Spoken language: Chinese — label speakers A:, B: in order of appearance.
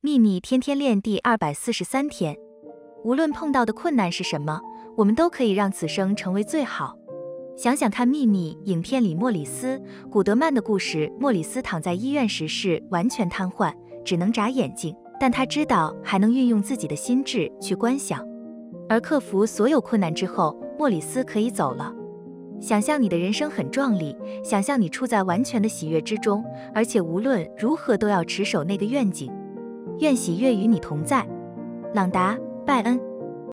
A: 秘密天天练第二百四十三天，无论碰到的困难是什么，我们都可以让此生成为最好。想想看，《秘密》影片里莫里斯·古德曼的故事。莫里斯躺在医院时是完全瘫痪，只能眨眼睛，但他知道还能运用自己的心智去观想。而克服所有困难之后，莫里斯可以走了。想象你的人生很壮丽，想象你处在完全的喜悦之中，而且无论如何都要持守那个愿景。愿喜悦与你同在，朗达·拜恩。